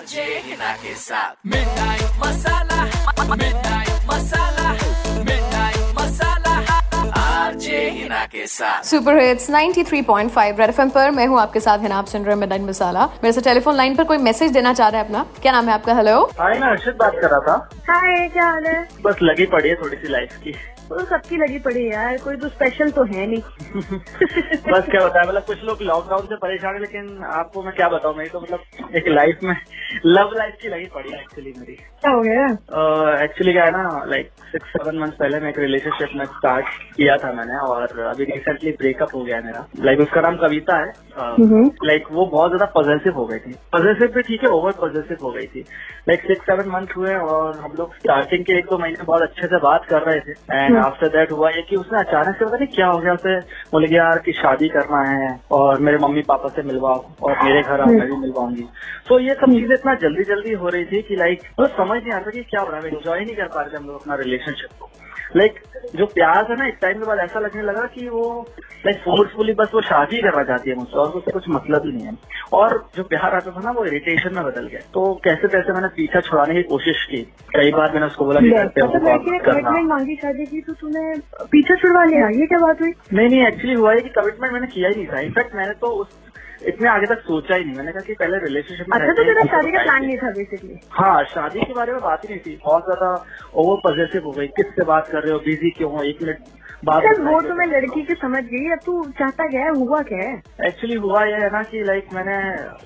RJ Hina के साथ midnight मसाला midnight मसाला साथ। सुपर हिट्स 93.5 रेड एफएम पर मैं हूँ आपके साथ है ना आप सुन रहे हैं मिडनाइट मसाला। मेरे से टेलीफोन लाइन पर कोई मैसेज देना चाह रहा है अपना? क्या नाम है आपका? हेलो हाय मैं अर्षद बात कर रहा था। हाय क्या हाल है? बस लगी पड़ी है थोड़ी सी लाइफ की। तो सबकी लगी पड़ी है यार कोई तो स्पेशल तो है नहीं। बस क्या है मतलब कुछ लोग लॉकडाउन से परेशान है लेकिन आपको मैं क्या बताऊँ मेरी तो मतलब एक लाइफ में लव लाइफ की लगी पड़ी है एक्चुअली मेरी। क्या हो गया? एक्चुअली क्या है ना लाइक सिक्स सेवन मंथ पहले मैं एक रिलेशनशिप में स्टार्ट किया था मैंने और अभी रिसेंटली ब्रेकअप हो गया है मेरा। लाइक उसका नाम कविता है। लाइक वो बहुत ज़्यादा पॉजिटिव हो गई थी। पॉजिटिव भी ठीक है ओवर पॉजिटिव हो गई थी। लाइक सिक्स सेवन मंथ हुए और हम लोग स्टार्टिंग के एक दो महीने बहुत अच्छे से बात कर रहे थे। एंड आफ्टर दैट हुआ ये कि उसने अचानक से पता नहीं क्या हो गया उसे बोले कि यार की शादी करना है और मेरे मम्मी पापा से मिलवाओ और मेरे घर आओ मैं भी मिलवाऊँगी। तो ये सब चीज़ें इतना जल्दी जल्दी हो रही थी कि लाइक मतलब समझ नहीं आता कि क्या हो रहा है। एंजॉय नहीं कर पा रहे थे हम लोग अपना रिलेशनशिप को। लाइक जो प्यार था ना एक टाइम के बाद ऐसा लगने लगा कि वो लाइक फोर्सफुली बस वो शादी करना चाहती है मुझसे और उससे कुछ मतलब ही नहीं है। और जो प्यार आता था ना वो इरिटेशन में बदल गया। तो कैसे कैसे मैंने पीछा छुड़ाने की कोशिश की? कई बार मैंने उसको बोला हो कमिटमेंट मांगी शादी की तो तूने पीछे छुड़वा लिया? ये क्या बात हुई? नहीं नहीं एक्चुअली हुआ है कि कमिटमेंट मैंने किया ही नहीं था। इनफैक्ट मैंने तो उस इतने आगे तक सोचा ही नहीं। मैंने कहा कि पहले रिलेशनशिप में अच्छा तो तेरा शादी का प्लान नहीं था बेसिकली हाँ शादी के बारे में बात ही नहीं थी। बहुत ज़्यादा ओवर पॉजिटिव हो गई। किससे बात कर रहे हो? बिज़ी क्यों हो? एक मिनट बात चल वो तो। मैं लड़की की समझ गई अब तू चाहता क्या है? हुआ क्या है? एक्चुअली हुआ ये है ना कि लाइक मैंने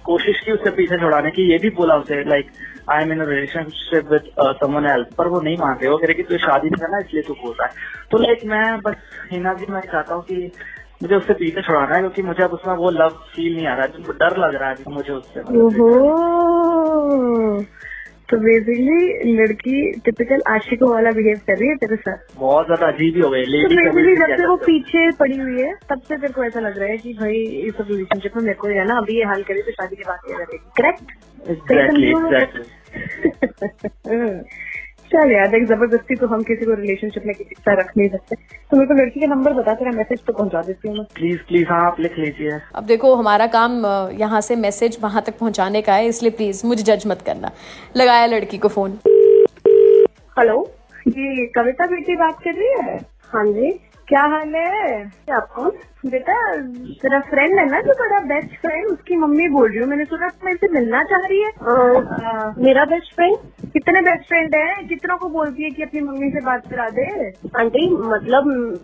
कोशिश की उससे पीछे छुड़ाने की ये भी बोला उसे like I am in relationship with someone else पर वो नहीं मानते। वो कह रहे कि तू शादी नहीं करना इसलिए तू बोल रहा है। तो लाइक मैं बस हिना जी मैं चाहता हूँ कि मुझे उससे पीछे छुड़ाना है क्योंकि मुझे अब उसमें वो लव फील नहीं आ रहा है डर लग रहा है मुझे उससे। तो बेसिकली लड़की टिपिकल आशिकों वाला बिहेव कर रही है तेरे साथ? बहुत ज़्यादा अजीब ही हो गई। तो बेसिकली जब से वो पीछे पड़ी हुई है तब से तेरे को ऐसा लग रहा है कि भाई इस रिलेशनशिप में मेरे को है ना अभी ये हाल करे तो शादी की बात किया करेगी करेक्ट चल यार देख ज़बरदस्ती तो हम किसी को रिलेशनशिप में किसी का रख नहीं सकते। तो मेरे को लड़की का नंबर बता तेरा मैसेज तो पहुँचा देती हूँ। प्लीज़ प्लीज़ हाँ आप लिख लीजिए। अब देखो हमारा काम यहाँ से मैसेज वहाँ तक पहुँचाने का है इसलिए प्लीज़ मुझे जज मत करना। लगाया लड़की को फ़ोन हेलो ये कविता बेटी बात कर रही है? हाँ जी। क्या हाल है? आपको? बेटा तेरा फ्रेंड है ना जो बड़ा बेस्ट फ्रेंड उसकी मम्मी बोल रही हूँ। मैंने सुना तुम मेरे से मिलना चाह रही है। आ, मेरा बेस्ट फ्रेंड कितने बेस्ट फ्रेंड है? कितनों को बोलती है कि अपनी मम्मी से बात करा दे? आंटी मतलब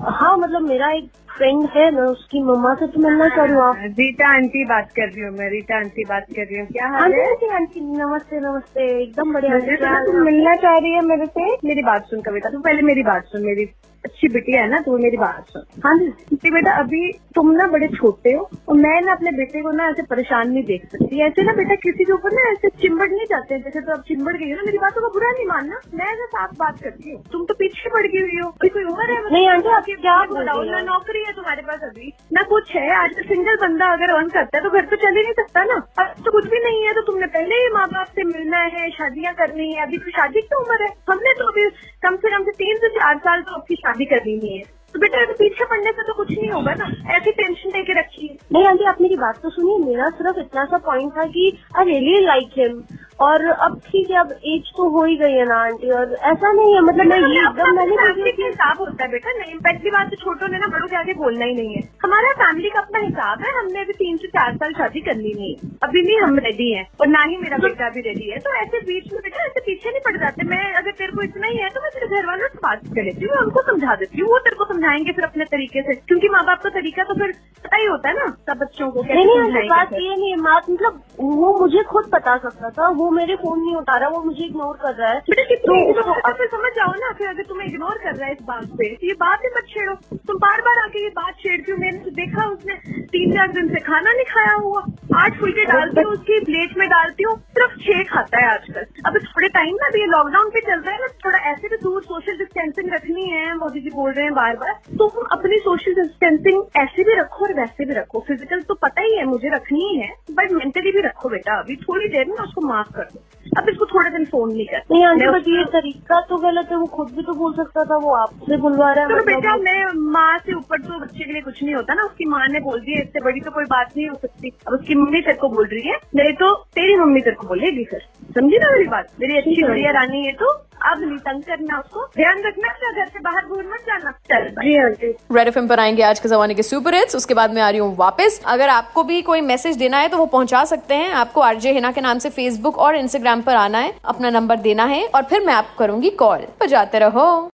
हाँ मतलब मेरा एक फ्रेंड है मैं उसकी मम्मा से तो मिलना चाह रही हूँ। रीटा आंटी बात कर रही हूँ मैं रीटा आंटी बात कर रही हूँ। क्या हाल है? आंटी आंटी नमस्ते नमस्ते एकदम बढ़िया तू मिलना चाह रही है मेरे से। मेरी बात सुन कविता तू पहले मेरी बात सुन मेरी अच्छी बिटिया है ना तू मेरी बात सुन। हाँ जी बेटा अभी तुम ना बड़े छोटे हो और मैं ना अपने बेटे को ना ऐसे परेशान नहीं देख सकती। ऐसे ना बेटा किसी के ऊपर ना ऐसे चिंबड़ नहीं जाते जैसे तो अब चिंबड़ गई हो ना मेरी बातों का बुरा नहीं मानना। मैं ऐसे साफ़ बात करती हूँ। तुम तो पीछे पड़ गई हुई हो। अभी कोई उम्र है? नहीं, आंटी, आप क्या बताओ ना नौकरी है तुम्हारे पास अभी। ना कुछ है। आज सिंगल बंदा अगर अर्न करता है तो घर तो चल ही नहीं सकता ना। अब तो कुछ भी नहीं है तो तुमने पहले माँ बाप से मिलना है, शादियाँ करनी है, अभी तो शादी की उम्र है। हमने तो अभी कम से कम से तीन से चार साल तो आपकी शादी करनी ही है। तो बेटा, अगर पीछे पड़ने से तो कुछ नहीं होगा ना? ऐसी टेंशन लेके रखी नहीं आंटी आप मेरी बात तो सुनिए मेरा सिर्फ़ इतना सा पॉइंट था कि आई रियली लाइक हिम और अब ठीक है अब एज तो हो ही गई है ना आंटी और ऐसा नहीं है मतलब मैं ये एकदम मैंने का हिसाब होता है बेटा नहीं पहली बात तो छोटों ने ना बड़ों के आगे बोलना ही नहीं है। हमारा फैमिली का अपना हिसाब है हमने अभी तीन से चार साल शादी करनी नहीं अभी भी हम रेडी हैं और ना ही मेरा बेटा भी रेडी है। तो ऐसे बीच में बेटा ऐसे पीछे नहीं पड़ जाते। मैं अगर तेरे को इतना ही है तो मैं तेरे घर वालों से बात कर लेती हूँ उनको समझा देती हूँ वो तेरे को समझाएँगे फिर अपने तरीके से। क्योंकि माँ बाप का तरीका तो फिर पता ही होता है ना सब बच्चों को नहीं नहीं बात ये नहीं बात मतलब वो मुझे खुद बता सकता था वो मेरे फ़ोन नहीं उठा रहा वो मुझे इग्नोर कर रहा है। तो समझ जाओ ना फिर अगर तुम्हें इग्नोर कर रहा है इस बात पे तो ये बात ही मत छेड़ो। तुम बार बार आके ये बात छेड़ती हो मैंने तो देखा उसने तीन चार दिन से खाना नहीं खाया हुआ आठ फुलके डालती हूँ उसकी प्लेट में डालती हूँ सिर्फ़ छह खाता है आजकल। अब थोड़े टाइम ना ये लॉकडाउन पे चल रहा है ना थोड़ा ऐसे भी दूर सोशल डिस्टेंसिंग रखनी है मोदी जी बोल रहे हैं बार बार तो तुम अपनी सोशल डिस्टेंसिंग ऐसे भी रखो और वैसे भी रखो। फ़िज़िकल तो पता ही है मुझे रखनी ही है बट मेंटली भी रखो बेटा अभी थोड़ी देर में उसको माफ़ कर दो अब इसको थोड़े दिन फ़ोन नहीं कर नहीं आंटी बट ये तरीका तो गलत है वो खुद भी तो बोल सकता था वो आपसे बुलवा रहा है तो बेटा मैं माँ से ऊपर तो बच्चे के लिए कुछ नहीं होता ना उसकी माँ ने बोल दिया इससे बड़ी तो कोई बात नहीं हो सकती। अब उसकी मम्मी तेरे को बोल रही है नहीं तो तेरी मम्मी तेरे को बोलेगी सर समझी ना मेरी बात? मेरी अच्छी बढ़िया रानी है तो अब नहीं तंग करना उसको। ध्यान रखना अपना घर से बाहर भूल मत जाना। चल जी आंटी रेड एफ़ पर आएँगे आज के जमाने के सुपर हिट्स उसके बाद में आ रही हूँ वापस। अगर आपको भी कोई मैसेज देना है तो वो पहुँचा सकते हैं। आपको आरजे हिना के नाम से फेसबुक और इंस्टाग्राम पर आना है। अपना नंबर देना है और फिर मैं आपको करूँगी कॉल बजाते रहो।